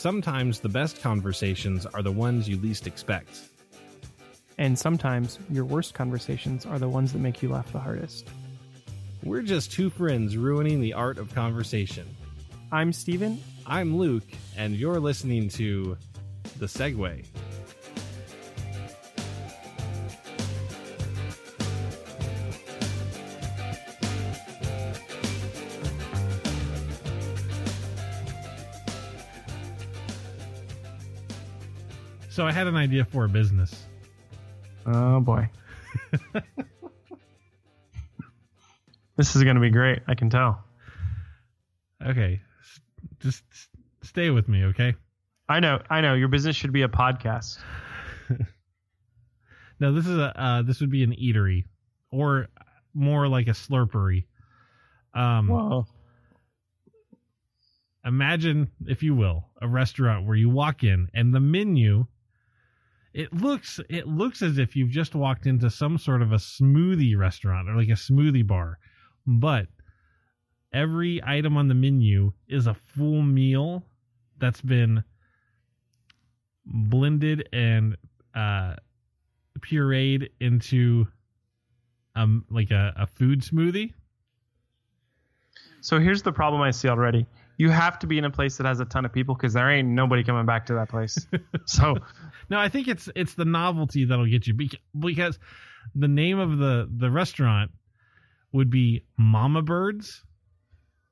sometimes the best conversations are the ones you least expect. And sometimes your worst conversations are the ones that make you laugh the hardest. We're just two friends ruining the art of conversation. I'm Stephen. I'm Luke, and you're listening to The Segue. So I had an idea for a business. Oh boy. this is going to be great. I can tell. Okay, just stay with me, okay? I know. I know. Your business should be a podcast. No, this is a uh, this would be an eatery, or more like a slurpery. Um, Whoa. imagine, if you will, a restaurant where you walk in and the menu. It looks it looks as if you've just walked into some sort of a smoothie restaurant or like a smoothie bar, but every item on the menu is a full meal that's been blended and uh, pureed into um like a, a food smoothie. So here's the problem I see already. You have to be in a place that has a ton of people because there ain't nobody coming back to that place. so No, I think it's it's the novelty that'll get you bec- because the name of the the restaurant would be Mama Birds.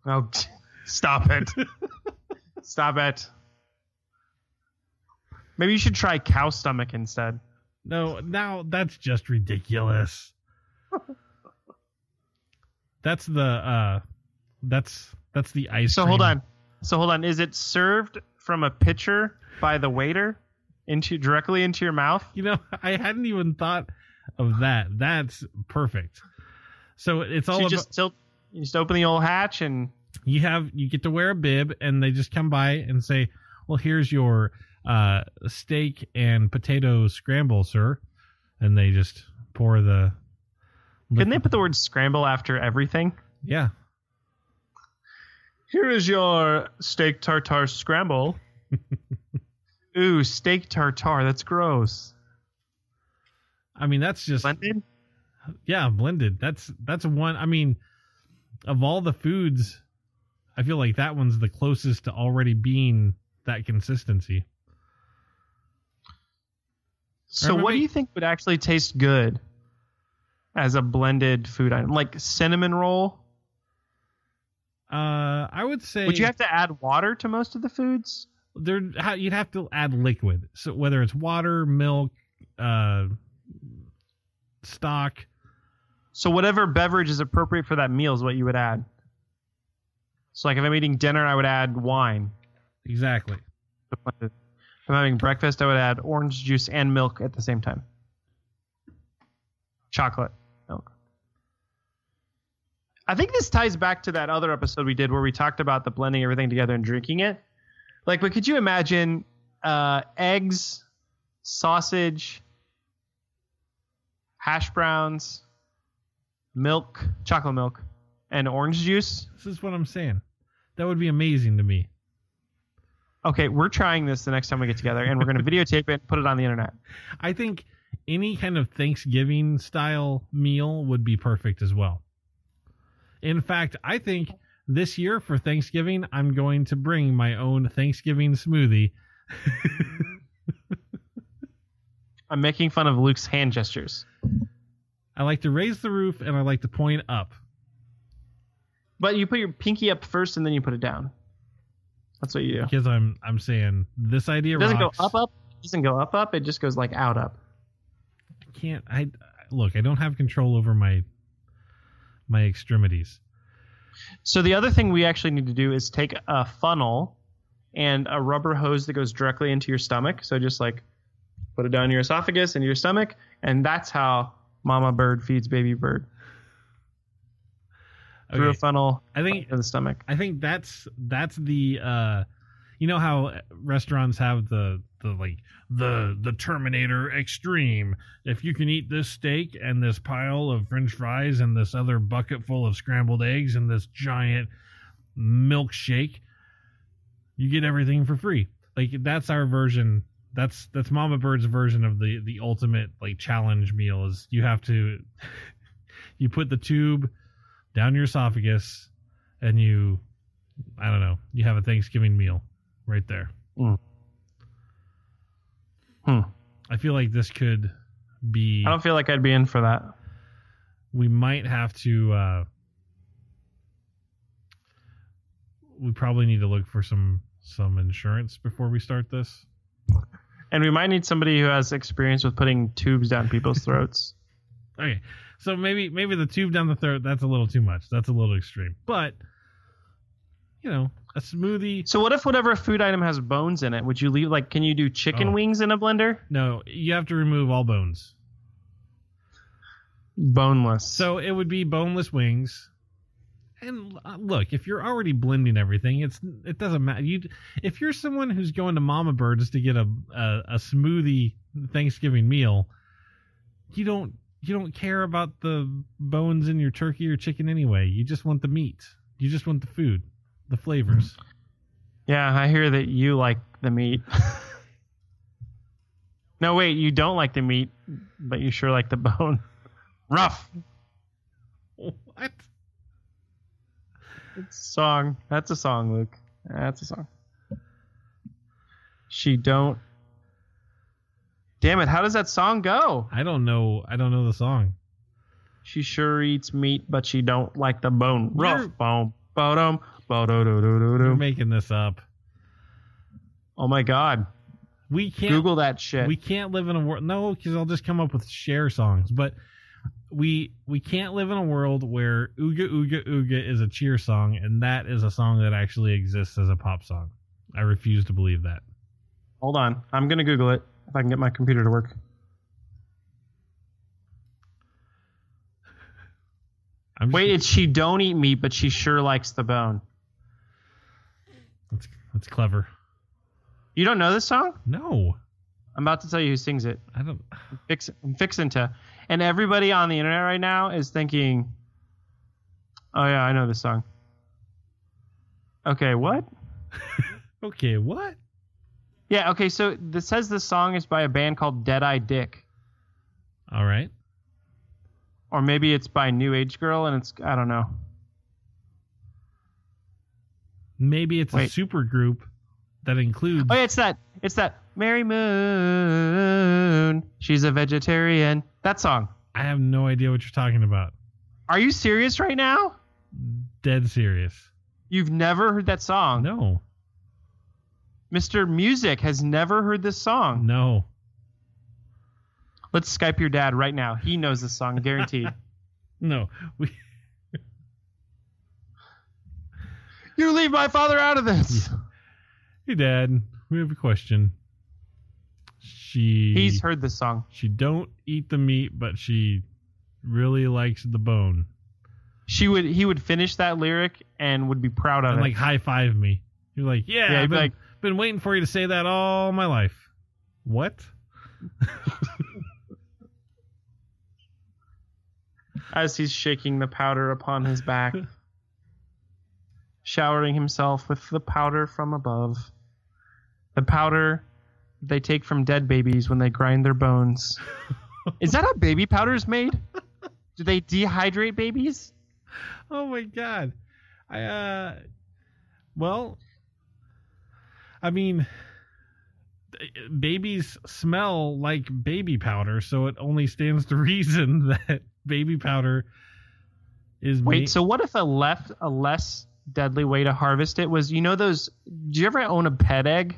Oh, stop it. stop it. Maybe you should try cow stomach instead. No, now that's just ridiculous. that's the uh that's that's the ice So cream. hold on. So hold on. Is it served from a pitcher by the waiter into directly into your mouth? You know, I hadn't even thought of that. That's perfect. So it's all So you about, just tilt, you just open the old hatch and you have you get to wear a bib and they just come by and say well here's your uh steak and potato scramble sir and they just pour the couldn't they put the word scramble after everything? yeah Here is your steak tartare scramble. Ooh, steak tartare. That's gross. i mean that's just Blended? yeah blended that's that's one i mean of all the foods i feel like that one's the closest to already being that consistency So, what do you think would actually taste good as a blended food item? Like cinnamon roll? Uh i would say Would you have to add water to most of the foods? there you'd have to add liquid so whether it's water milk uh stock So, whatever beverage is appropriate for that meal is what you would add. So, like if I'm eating dinner, I would add wine. exactly If I'm having breakfast, I would add orange juice and milk at the same time. Chocolate. I think this ties back to that other episode we did where we talked about the blending everything together and drinking it. Like, but could you imagine uh, eggs, sausage, hash browns, milk, chocolate milk, and orange juice? this is what i'm saying that would be amazing to me Okay, we're trying this the next time we get together, and we're going to videotape it and put it on the internet. i think any kind of thanksgiving style meal would be perfect as well in fact i think this year for thanksgiving i'm going to bring my own thanksgiving smoothie I'm making fun of Luke's hand gestures. i like to raise the roof and i like to point up But you put your pinky up first and then you put it down. That's what you do. Because i'm i'm saying this idea doesn't rocks. go up up. It doesn't go up up. It just goes like out up. I can't i look i don't have control over my my extremities So the other thing we actually need to do is take a funnel and a rubber hose that goes directly into your stomach. So just like put it down your esophagus into your stomach, and that's how mama bird feeds baby bird through a funnel I think into the stomach. I think that's that's the uh you know how uh, restaurants have the the like the the Terminator Extreme. If you can eat this steak and this pile of French fries and this other bucket full of scrambled eggs and this giant milkshake, you get everything for free. like that's our version. That's that's Mama Bird's version of the the ultimate like challenge meal is you have to you put the tube down your esophagus and you I don't know, you have a Thanksgiving meal right there. Mm. Hmm. I feel like this could be I don't feel like I'd be in for that. we might have to uh we probably need to look for some some insurance before we start this. And we might need somebody who has experience with putting tubes down people's throats. Okay. So maybe maybe the tube down the throat that's a little too much. That's a little extreme. But you know, a smoothie So what if whatever food item has bones in it? Would you leave like can you do chicken Oh. wings in a blender? no, you have to remove all bones. Boneless. So it would be boneless wings. And uh, look, if you're already blending everything, it's it doesn't matter. You if you're someone who's going to Mama Bird's to get a, a a smoothie Thanksgiving meal, you don't you don't care about the bones in your turkey or chicken anyway. You just want the meat. You just want the food, the flavors. yeah, I hear that you like the meat. no, wait, you don't like the meat, but you sure like the bone. Rough. What? It's a song. That's a song, Luke. That's a song. She don't. Damn it! How does that song go? I don't know. I don't know the song. She sure eats meat, but she don't like the bone. You're- Rough. Boom. Ba-dum. You're making this up. Oh my god. We can't Google that shit. we can't live in a world no because i'll just come up with share songs but we we can't live in a world where ooga ooga ooga is a cheer song and that is a song that actually exists as a pop song i refuse to believe that Hold on. I'm gonna Google it if I can get my computer to work. I'm Wait, it's she don't eat meat, but she sure likes the bone. that's, that's clever You don't know this song? no I'm about to tell you who sings it. i don't Fix, I'm fixing to. And everybody on the internet right now is thinking, "Oh yeah, I know this song." Okay, what? okay what Yeah, okay. So this says this song is by a band called Deadeye Dick, all right or maybe it's by New Age Girl, and it's I don't know. maybe it's a Wait. super group that includes Oh yeah, it's that. It's that Mary Moon. She's a vegetarian. That song. i have no idea what you're talking about Are you serious right now? dead serious You've never heard that song. no Mr. Music has never heard this song. no Let's Skype your dad right now. He knows this song, guaranteed. no we you leave my father out of this. Hey, Dad, we have a question. She He's heard this song. she don't eat the meat, but she really likes the bone, She would he would finish that lyric and would be proud of and it. like high five me. You're like, yeah, Yeah, I've be been, like- been waiting for you to say that all my life. What? as he's shaking the powder upon his back, showering himself with the powder from above. The powder they take from dead babies when they grind their bones. is that how baby powder is made? Do they dehydrate babies? Oh my god. I uh well I mean babies smell like baby powder, so it only stands to reason that baby powder is Wait, so what if a left a less deadly way to harvest it was you know those do you ever own a ped egg?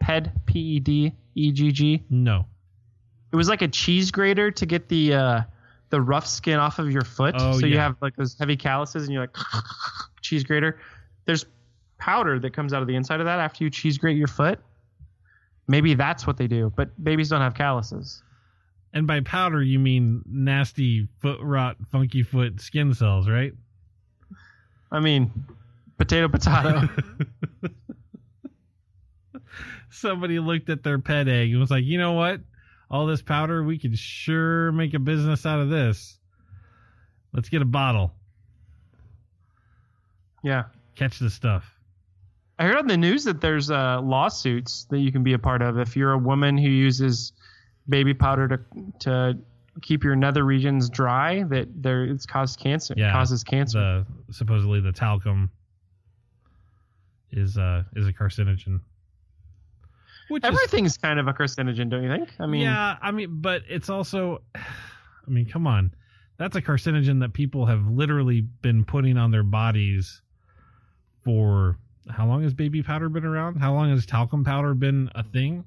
Ped P E D E G G. no. It was like a cheese grater to get the uh, the rough skin off of your foot. Oh, so you have like those heavy calluses, and you're like cheese grater. There's powder that comes out of the inside of that after you cheese grate your foot. Maybe that's what they do, but babies don't have calluses. And by powder you mean nasty foot rot funky foot skin cells, right? I mean, potato, potato. Somebody looked at their ped egg and was like, "You know what? All this powder, we could sure make a business out of this. Let's get a bottle. yeah. Catch the stuff." I heard on the news that there's uh, lawsuits that you can be a part of if you're a woman who uses baby powder to to keep your nether regions dry. That there it's caused cancer. Yeah, causes cancer. The supposedly the talcum is uh is a carcinogen. Which Everything's is, kind of a carcinogen, don't you think? I mean, yeah, I mean, but it's also, I mean, come on, that's a carcinogen that people have literally been putting on their bodies for how long has baby powder been around? How long has talcum powder been a thing?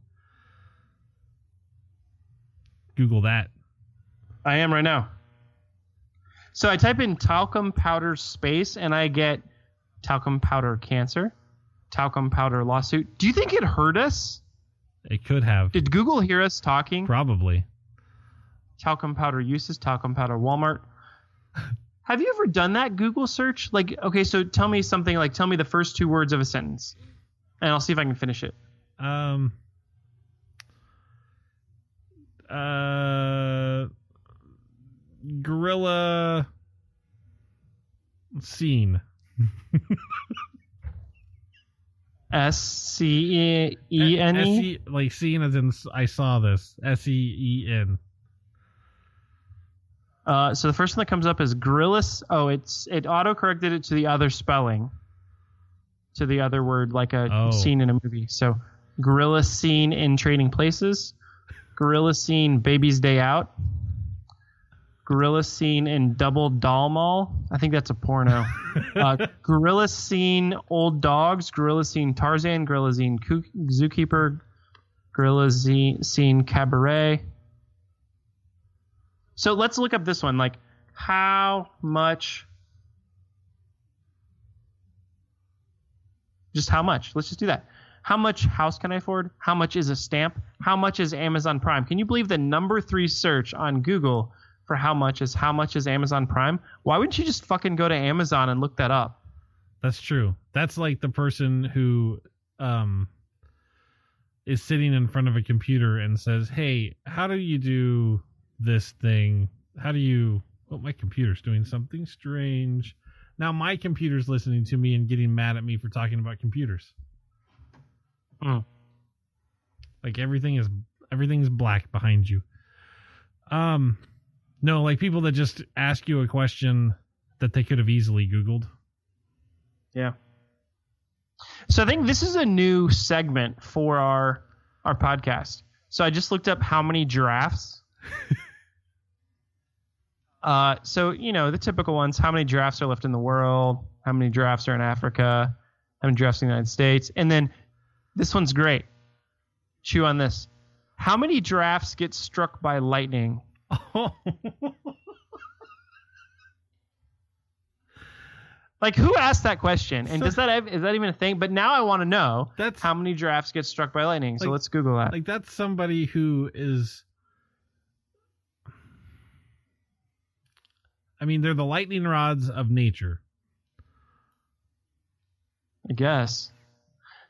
Google that. I am right now. So I type in talcum powder space and I get talcum powder cancer, talcum powder lawsuit. Do you think it hurt us? It could have. Did Google hear us talking? Probably. Talcum powder uses, talcum powder Walmart. have you ever done that Google search? Like, okay, so tell me something like tell me the first two words of a sentence, and I'll see if I can finish it. Um. Uh. Gorilla scene. S C E N E. Like scene as in I saw this. S E E N. Uh, so the first one that comes up is gorillas. Oh, it's it auto corrected it to the other spelling, to the other word, like a oh. scene in a movie. So gorilla scene in Trading Places, gorilla scene Baby's Day Out, gorilla scene in Double Doll Mall. I think that's a porno. uh, gorilla scene Old Dogs, gorilla scene Tarzan, gorilla scene Zookeeper, gorilla scene Cabaret. So let's look up this one. Like, how much? Just how much? Let's just do that. How much house can I afford? How much is a stamp? How much is Amazon Prime? Can you believe the number three search on Google for how much is how much is Amazon Prime? Why wouldn't you just fucking go to Amazon and look that up? That's true. That's like the person who um is sitting in front of a computer and says, "Hey, how do you do this thing? How do you? Oh, my computer's doing something strange. Now my computer's listening to me and getting mad at me for talking about computers. Hmm. Like everything is everything's black behind you. Um, no, like people that just ask you a question that they could have easily Googled. Yeah. So I think this is a new segment for our our podcast. So I just looked up how many giraffes uh, so you know the typical ones: how many giraffes are left in the world? How many giraffes are in Africa? How many giraffes in the United States? And then this one's great. Chew on this. How many giraffes get struck by lightning? like who asked that question? And so, does that is that even a thing? But now I want to know that's, how many giraffes get struck by lightning. So like, let's Google that. Like that's somebody who is I mean, they're the lightning rods of nature. I guess.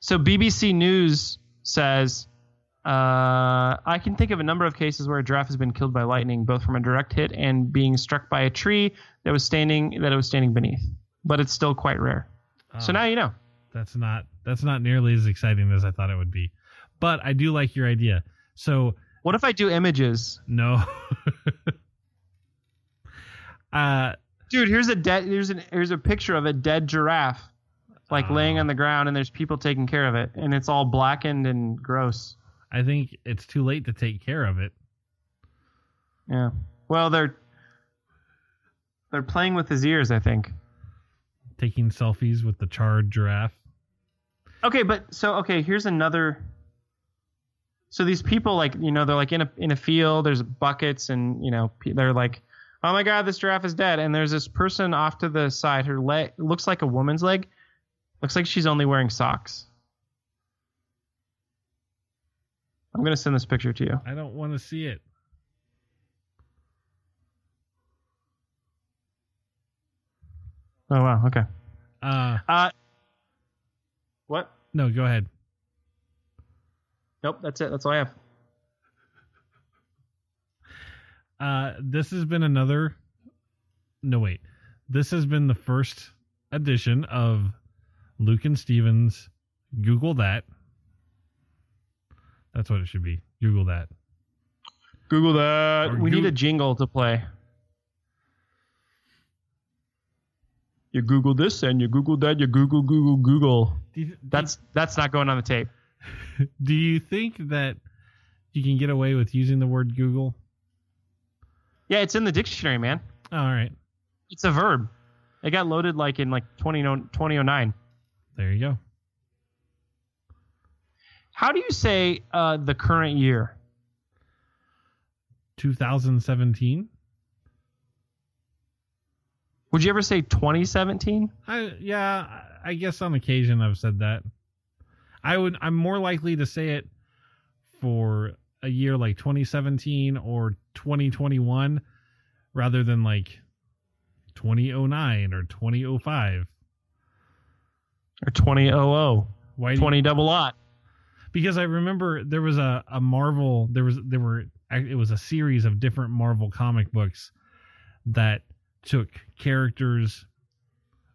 So BBC News says, uh, I can think of a number of cases where a giraffe has been killed by lightning, both from a direct hit and being struck by a tree that was standing that it was standing beneath. But it's still quite rare. Oh, so now you know. That's not that's not nearly as exciting as I thought it would be. But I do like your idea. So what if I do images? No. Uh, Dude, here's a dead. Here's an here's a picture of a dead giraffe, like uh, laying on the ground, and there's people taking care of it, and it's all blackened and gross. I think it's too late to take care of it. Yeah. Well, they're they're playing with his ears. I think. Taking selfies with the charred giraffe. Okay, but so okay, here's another. So these people, like you know, they're like in a in a field. There's buckets, and you know, they're like oh my god, this giraffe is dead. And there's this person off to the side. Her leg looks like a woman's leg. Looks like she's only wearing socks. I'm gonna send this picture to you. I don't want to see it. Oh wow. Okay. Uh. Uh. What? No, go ahead. Nope. That's it. That's all I have. Uh, this has been another. No, wait. This has been the first edition of Luke and Stephens Google that. That's what it should be. Google that. Google that. Or we need a jingle to play. You Google this and you Google that. You Google Google Google. Do you, That's that's not going on the tape. do you think that you can get away with using the word Google? Yeah, it's in the dictionary, man. All right. It's a verb. It got loaded like in like 20, 2009. There you go. How do you say uh, the current year? 2017. Would you ever say 2017? I yeah, I guess on occasion I've said that. I would I'm more likely to say it for a year like 2017 or 2021 rather than like 2009 or 2005. Or 2000? Why do 20 double lot. because I remember there was a, a Marvel there was there were it was a series of different Marvel comic books that took characters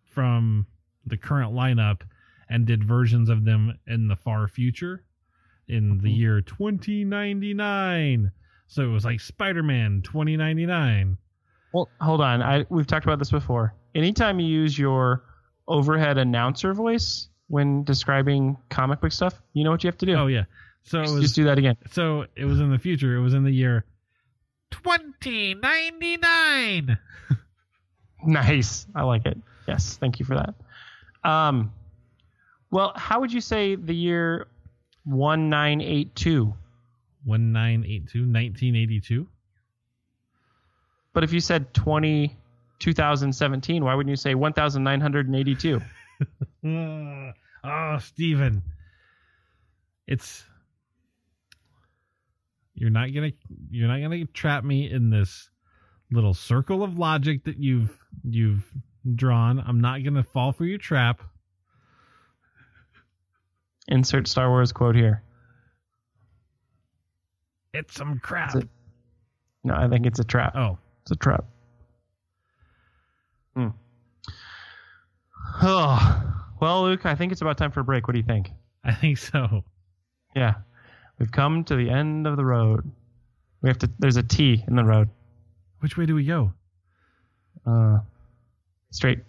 from the current lineup and did versions of them in the far future in the Mhm. year 2099 so it was like Spider-Man 2099 Well, hold on. I we've talked about this before. Anytime you use your overhead announcer voice when describing comic book stuff, you know what you have to do. oh yeah so just, was just do that again. so it was in the future it was in the year 2099 Nice. I like it. Yes, thank you for that. Um, well, how would you say the year 1982? 1982 1982 But if you said 20 2017, why wouldn't you say 1982? Ah, oh, Stephen. It's you're not gonna you're not gonna trap me in this little circle of logic that you've you've drawn. I'm not gonna fall for your trap. Insert Star Wars quote here. It's some crap. No, I think it's a trap. Oh, It's a trap. Hmm. Oh. Well, Luke, I think it's about time for a break. What do you think? I think so. Yeah. We've come to the end of the road. We have to there's a T in the road. Which way do we go? Uh straight.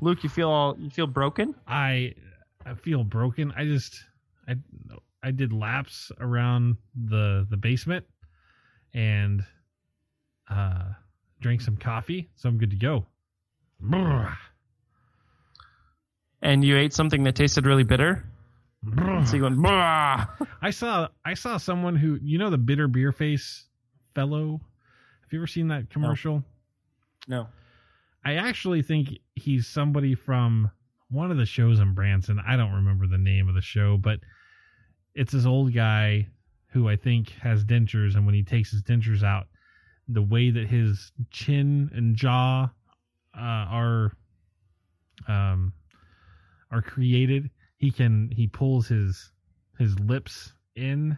Luke, you feel all you feel broken? I I feel broken. I just I I did laps around the the basement and uh drank some coffee, so I'm good to go. Brr, And you ate something that tasted really bitter? brr. So you went "Bah." I saw I saw someone who you know the bitter beer face fellow. Have you ever seen that commercial? No. I actually think he's somebody from one of the shows in Branson. I don't remember the name of the show, but it's this old guy who I think has dentures, and when he takes his dentures out, the way that his chin and jaw uh, are um, are created, he can he pulls his his lips in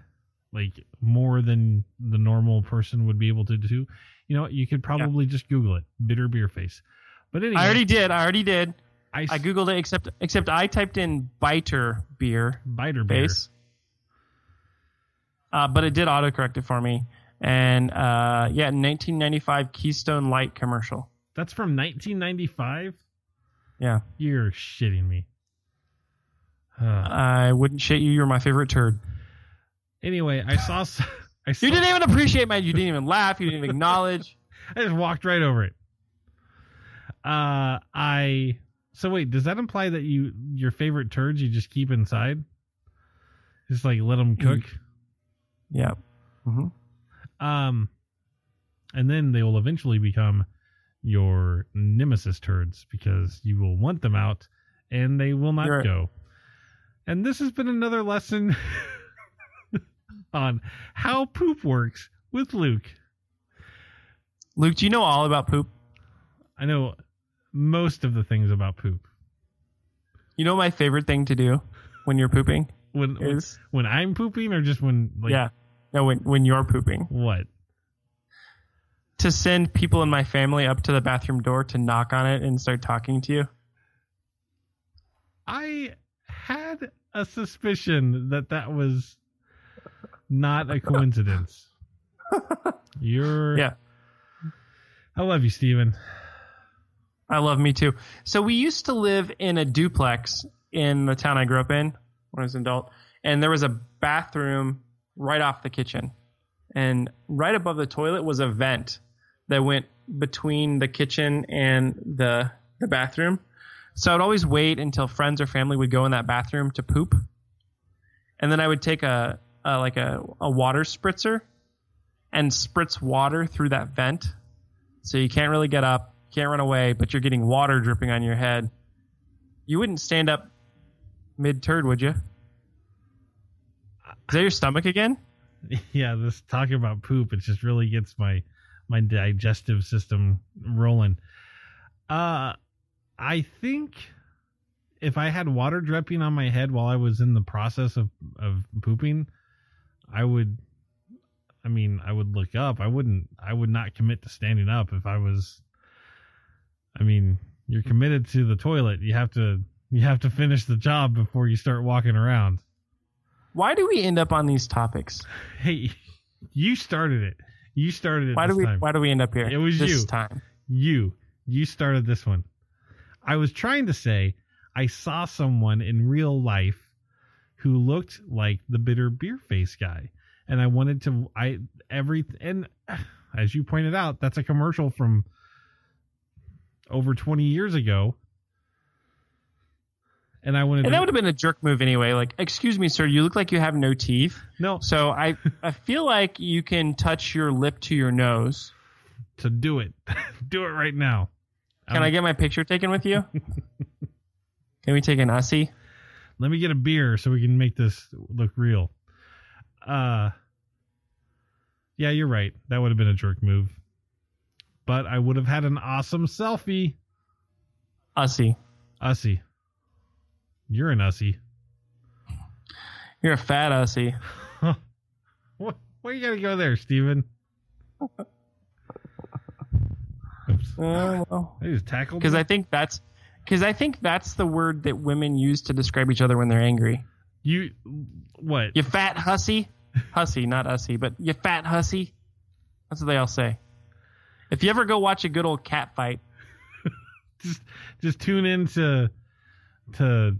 like more than the normal person would be able to do. You know, you could probably just Google it, bitter beer face. But anyway, I already did. I already did. I, I googled it except except I typed in biter beer biter beer. base. Uh, but it did autocorrect it for me. And uh, yeah, 1995 Keystone Light commercial. That's from 1995. Yeah. You're shitting me. Uh, I wouldn't shit you. You're my favorite turd. anyway, I saw. I saw. You didn't even appreciate my. You didn't even laugh. You didn't even acknowledge. I just walked right over it. Uh, I. So wait, does that imply that you your favorite turds you just keep inside? Just like let them cook. Yeah. hmm Um, and then they will eventually become your nemesis turds because you will want them out and they will not You're- go. And this has been another lesson on how poop works with Luke. Luke, do you know all about poop? I know most of the things about poop. You know my favorite thing to do when you're pooping When is when I'm pooping, or just when like yeah. No, when when you're pooping, what? to send people in my family up to the bathroom door to knock on it and start talking to you. I had a suspicion that that was not a coincidence. You're Yeah. I love you, Stephen. I love me too. So we used to live in a duplex in the town I grew up in when I was an adult, and there was a bathroom right off the kitchen, and right above the toilet was a vent that went between the kitchen and the the bathroom. So I'd always wait until friends or family would go in that bathroom to poop, and then I would take a, a like a, a water spritzer and spritz water through that vent, so you can't really get up, can't run away, but you're getting water dripping on your head. You wouldn't stand up mid turd, would you? Is that your stomach again? Yeah, this talking about poop, it just really gets my my digestive system rolling. Uh I think if I had water dripping on my head while I was in the process of of pooping, I would I mean, I would look up. I wouldn't I would not commit to standing up if I was I mean, you're committed to the toilet. You have to you have to finish the job before you start walking around. Why do we end up on these topics? Hey, you started it. You started it Why do we time. why do we end up here? It was this you. time. You. You started this one. I was trying to say I saw someone in real life who looked like the bitter beer face guy. And I wanted to I every and as you pointed out, that's a commercial from over 20 years ago. And I wanted And to that would have been a jerk move anyway. Like, excuse me, sir, you look like you have no teeth. no So I I feel like you can touch your lip to your nose. to do it. do it right now. Can Um, I get my picture taken with you? can we take an ussy? let me get a beer so we can make this look real. Uh Yeah, you're right. That would have been a jerk move. But I would have had an awesome selfie. Ussy. Ussy. You're an ussy. You're a fat ussy. What why you gotta go there, Stephen? Oops. Uh, well, I just tackled because. I think that's because I think that's the word that women use to describe each other when they're angry. you what? You fat hussy, hussy, not ussy, but you fat hussy. That's what they all say. If you ever go watch a good old cat fight, just just tune in to to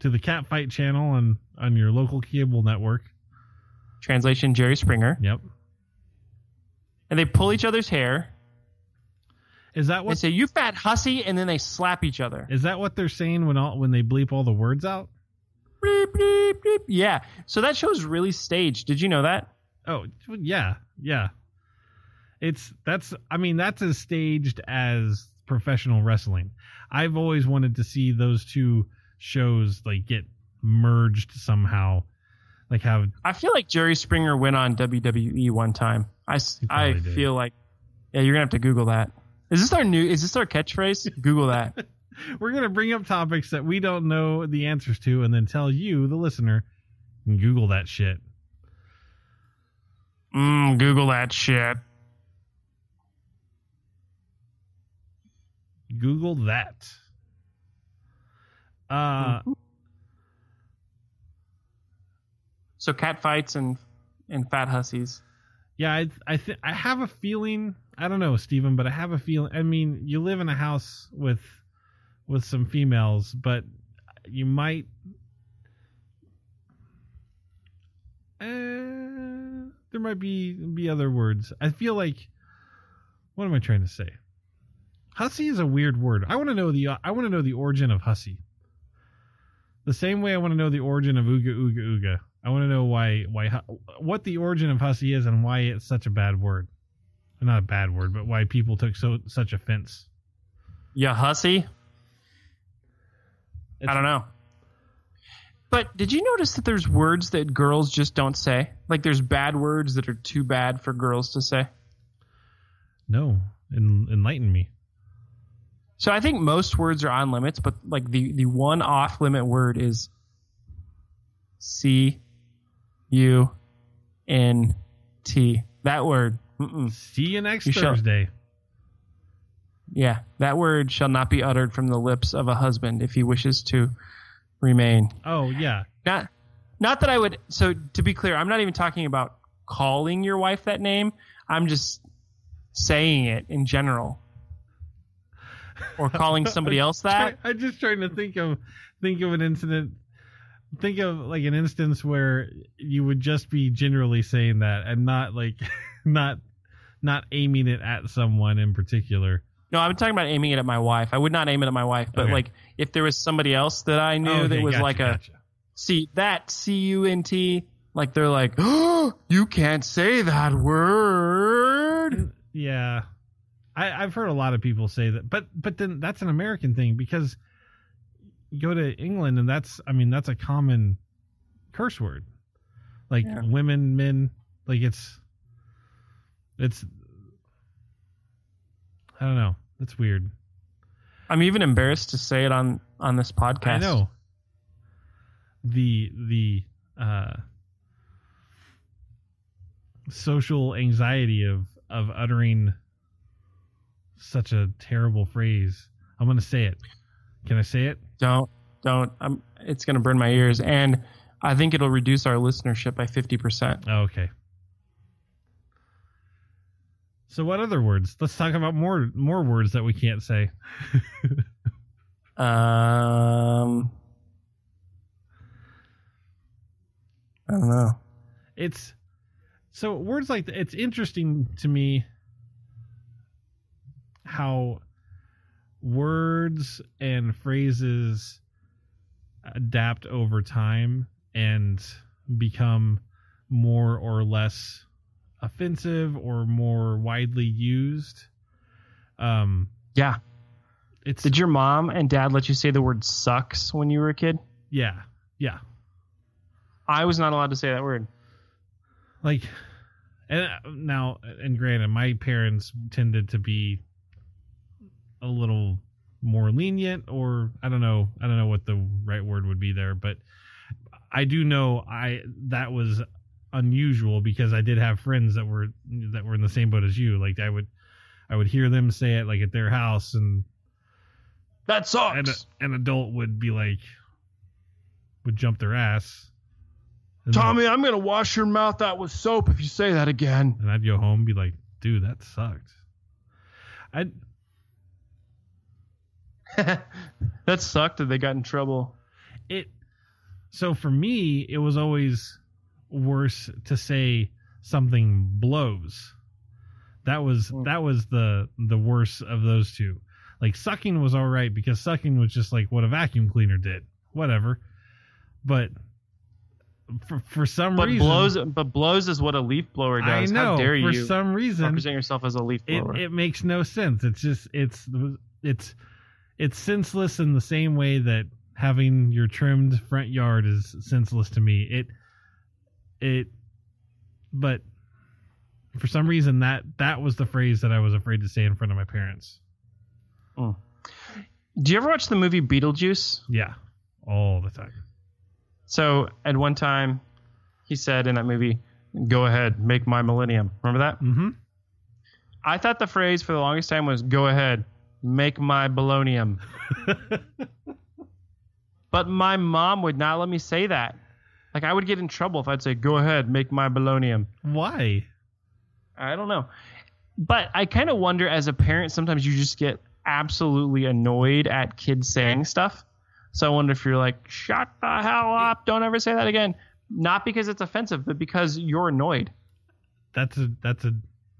to the catfight channel on on your local cable network. translation Jerry Springer, Yep. and they pull each other's hair. Is that what They say "you fat hussy," and then they slap each other. Is that what they're saying when all when they bleep all the words out? Bleep, bleep, bleep. Yeah. So that show's really staged. Did you know that? Oh, yeah, yeah. It's that's I mean that's as staged as professional wrestling. I've always wanted to see those two shows like get merged somehow. Like have I feel like Jerry Springer went on WWE one time. I, I did. feel like yeah, you're gonna have to Google that. Is this our new? Is this our catchphrase? Google that. we're gonna bring up topics that we don't know the answers to and then tell you, the listener, Google that shit. Mm, Google that shit. Google that. Uh So cat fights and and fat hussies. Yeah, I I th- I have a feeling. I don't know, Stephen, but I have a feeling. I mean, you live in a house with with some females, but you might. Uh, there might be be other words. I feel like. What am I trying to say? Hussy is a weird word. I want to know the uh, I want to know the origin of hussy. The same way I want to know the origin of ooga ooga ooga. I want to know why why what the origin of hussy is and why it's such a bad word. Not a bad word, but why people took so such offense. Yeah, hussy? It's- I don't know. But did you notice that there's words that girls just don't say? Like there's bad words that are too bad for girls to say. No, en- enlighten me. So I think most words are on limits, but like the the one off limit word is C U N T. That word. Mm-mm. See you next You shall- Thursday. Yeah, that word shall not be uttered from the lips of a husband if he wishes to remain. Oh yeah, Not not that I would so to be clear, I'm not even talking about calling your wife that name. I'm just saying it in general. Or calling somebody else that. I'm just trying to think of think of an incident. Think of like an instance where you would just be generally saying that and not like not not aiming it at someone in particular. No, I'm talking about aiming it at my wife. I would not aim it at my wife, but Okay. like if there was somebody else that I knew Okay, that was gotcha, like a gotcha. see that C U N T, like they're like, oh, you can't say that word. Yeah, I, I've heard a lot of people say that, but but then that's an American thing because you go to England and that's I mean that's a common curse word, like Yeah. women, men, like it's it's I don't know, it's weird. I'm even embarrassed to say it on on this podcast. I know the the uh, social anxiety of of uttering such a terrible phrase. I'm gonna say it. Can I say it? Don't don't. I'm. It's gonna burn my ears, and I think it'll reduce our listenership by fifty percent. Oh, okay. So what other words? Let's talk about more more words that we can't say. Um, I don't know. it's so words like it's interesting to me how words and phrases adapt over time and become more or less offensive or more widely used um Yeah. it's Did your mom and dad let you say the word "sucks" when you were a kid? yeah yeah I was not allowed to say that word. like and uh, now and granted my parents tended to be a little more lenient or i don't know i don't know what the right word would be there but i do know i that was unusual because i did have friends that were that were in the same boat as you like i would i would hear them say it like at their house and That sucks. and a, an adult would be like would jump their ass Tommy, I'm gonna wash your mouth out with soap if you say that again. and I'd go home and be like, dude, that sucked. I that sucked that they got in trouble. it so for me it was always worse to say something blows. That was Hmm. that was the the worst of those two. Like sucking was all right because sucking was just like what a vacuum cleaner did. Whatever. But for for some But reason blows, but blows is what a leaf blower I does. know How dare for you some reason represent yourself as a leaf it, blower? it makes no sense. It's just it's it's it's senseless in the same way that having your trimmed front yard is senseless to me. It it but for some reason that that was the phrase that I was afraid to say in front of my parents. Do you ever watch the movie Beetlejuice? Yeah, all the time. So at one time, he said in that movie, "Go ahead, make my millennium." Remember that? Mhm. I thought the phrase for the longest time was "Go ahead, make my balonium." but my mom would not let me say that. Like I would get in trouble if I'd say, "Go ahead, make my balonium." Why? I don't know. But I kind of wonder as a parent, sometimes you just get absolutely annoyed at kids saying stuff. So I wonder if you're like, shut the hell up, don't ever say that again. Not because it's offensive, but because you're annoyed. that's a that's a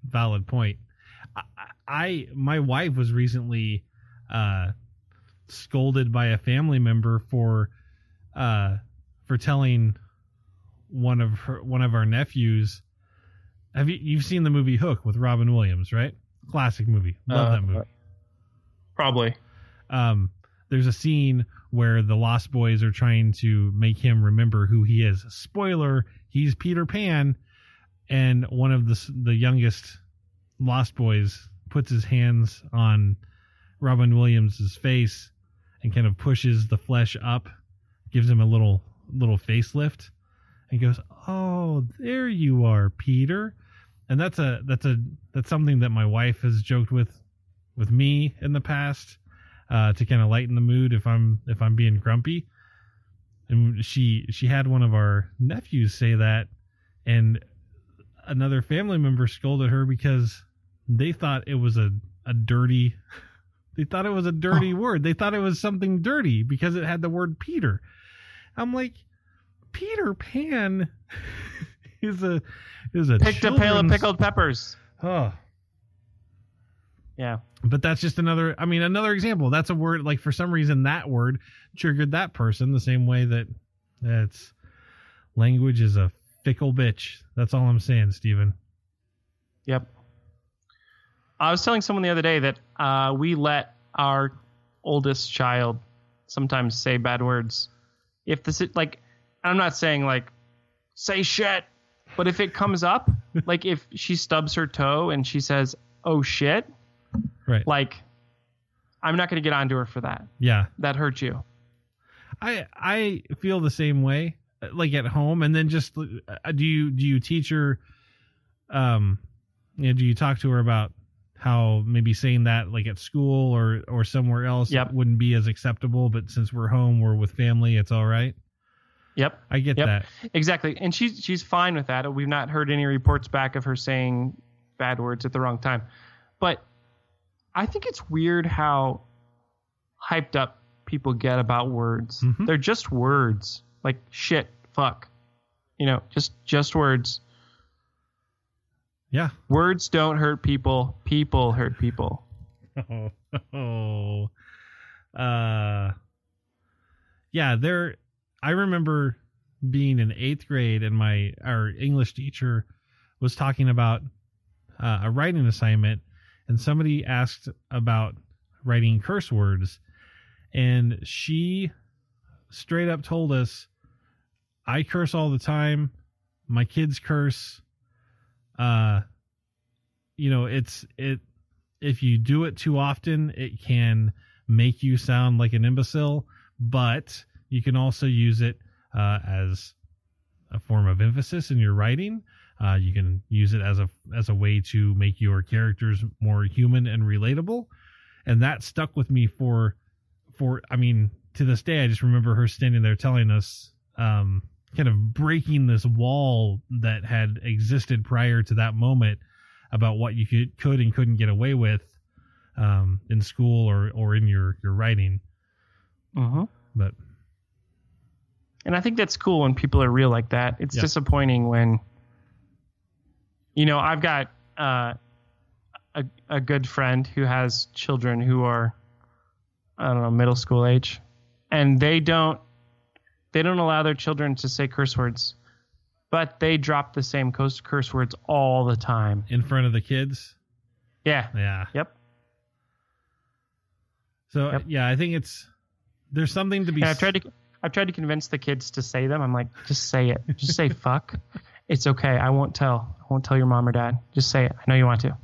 valid point. I, my wife was recently uh, scolded by a family member for uh, for telling one of her one of our nephews. Have you you've seen the movie Hook with Robin Williams, right? Classic movie. Love Uh, that movie. Probably. Um, there's a scene where the Lost Boys are trying to make him remember who he is. Spoiler: he's Peter Pan, and one of the the youngest Lost Boys puts his hands on Robin Williams' face and kind of pushes the flesh up, gives him a little little facelift, and goes, "Oh, there you are, Peter." And that's a that's a that's something that my wife has joked with with me in the past uh, to kind of lighten the mood if I'm if I'm being grumpy. And she she had one of our nephews say that, and another family member scolded her because they thought it was a a dirty. They thought it was a dirty Oh. word. They thought it was something dirty because it had the word Peter. I'm like, Peter Pan is a is a Picked a pail of pickled peppers. Oh, Yeah. but that's just another i mean another example that's a word like for some reason that word triggered that person the same way that that's language is a fickle bitch that's all i'm saying Stephen. Yep. I was telling someone the other day that uh, we let our oldest child sometimes say bad words. If this is like, I'm not saying like say shit, but if it comes up, like if she stubs her toe and she says, "Oh shit," right like I'm not going to get onto her for that. yeah That hurt you. i i feel the same way like at home and then just uh, do you do you teach her um you know, do you talk to her about how maybe saying that like at school or or somewhere else Yep. wouldn't be as acceptable but since we're home we're with family it's all right Yep. i get Yep. that Exactly. And she's she's fine with that. We've not heard any reports back of her saying bad words at the wrong time. But I think it's weird how hyped up people get about words. Mhm. They're just words. Like shit, fuck. You know, just just words. Yeah Words don't hurt people. People hurt people. oh, oh. uh yeah there i remember being in eighth grade and my our english teacher was talking about uh, a writing assignment and somebody asked about writing curse words and she straight up told us i curse all the time my kids curse uh you know it's it if you do it too often, it can make you sound like an imbecile, but you can also use it uh, as a form of emphasis in your writing. Uh, you can use it as a as a way to make your characters more human and relatable, and that stuck with me for for I mean to this day. I just remember her standing there telling us, um, kind of breaking this wall that had existed prior to that moment about what you could, could and couldn't get away with um, in school or, or in your, your writing. Mm-hmm. But And I think that's cool when people are real like that. It's Yeah. disappointing when, you know, I've got uh, a a good friend who has children who are, I don't know, middle school age, and they don't they don't allow their children to say curse words, but they drop the same curse curse words all the time. in front of the kids, Yeah. yeah. Yep. So Yep. yeah, I think it's there's something to be. And I've tried to I've tried to convince the kids to say them. I'm like, just say it. Just say fuck. It's okay. I won't tell. I won't tell your mom or dad. Just say it. I know you want to.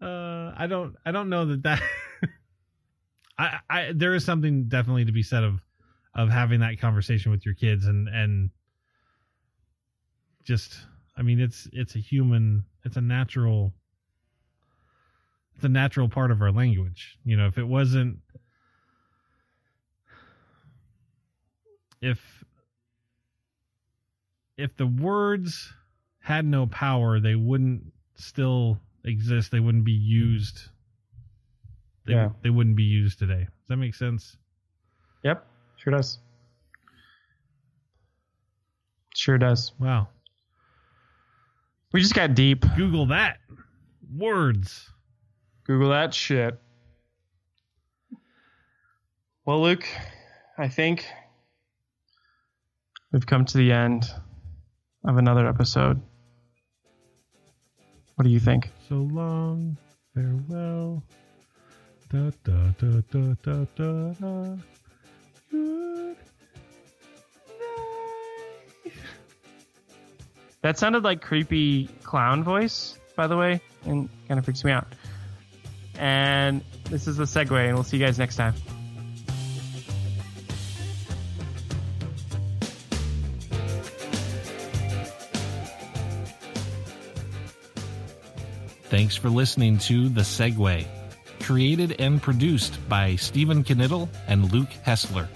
uh, I don't. I don't know that that. I, I there is something definitely to be said of of having that conversation with your kids and and just I mean it's it's a human it's a natural it's a natural part of our language. You know, if it wasn't if if the words had no power, they wouldn't still exist. They wouldn't be used. They, Yeah. they wouldn't be used today. Does that make sense? Yep. Sure does. Sure does. Wow. We just got deep. Google that. Words. Google that shit. Well, Luke, I think we've come to the end of another episode. What do you think? So long. Farewell. Da, da, da, da, da, da, da. That sounded like creepy clown voice, by the way, and kind of freaks me out. And this is the segue, and we'll see you guys next time. Thanks for listening to The Segue, created and produced by Stephen Knittel and Luke Hessler.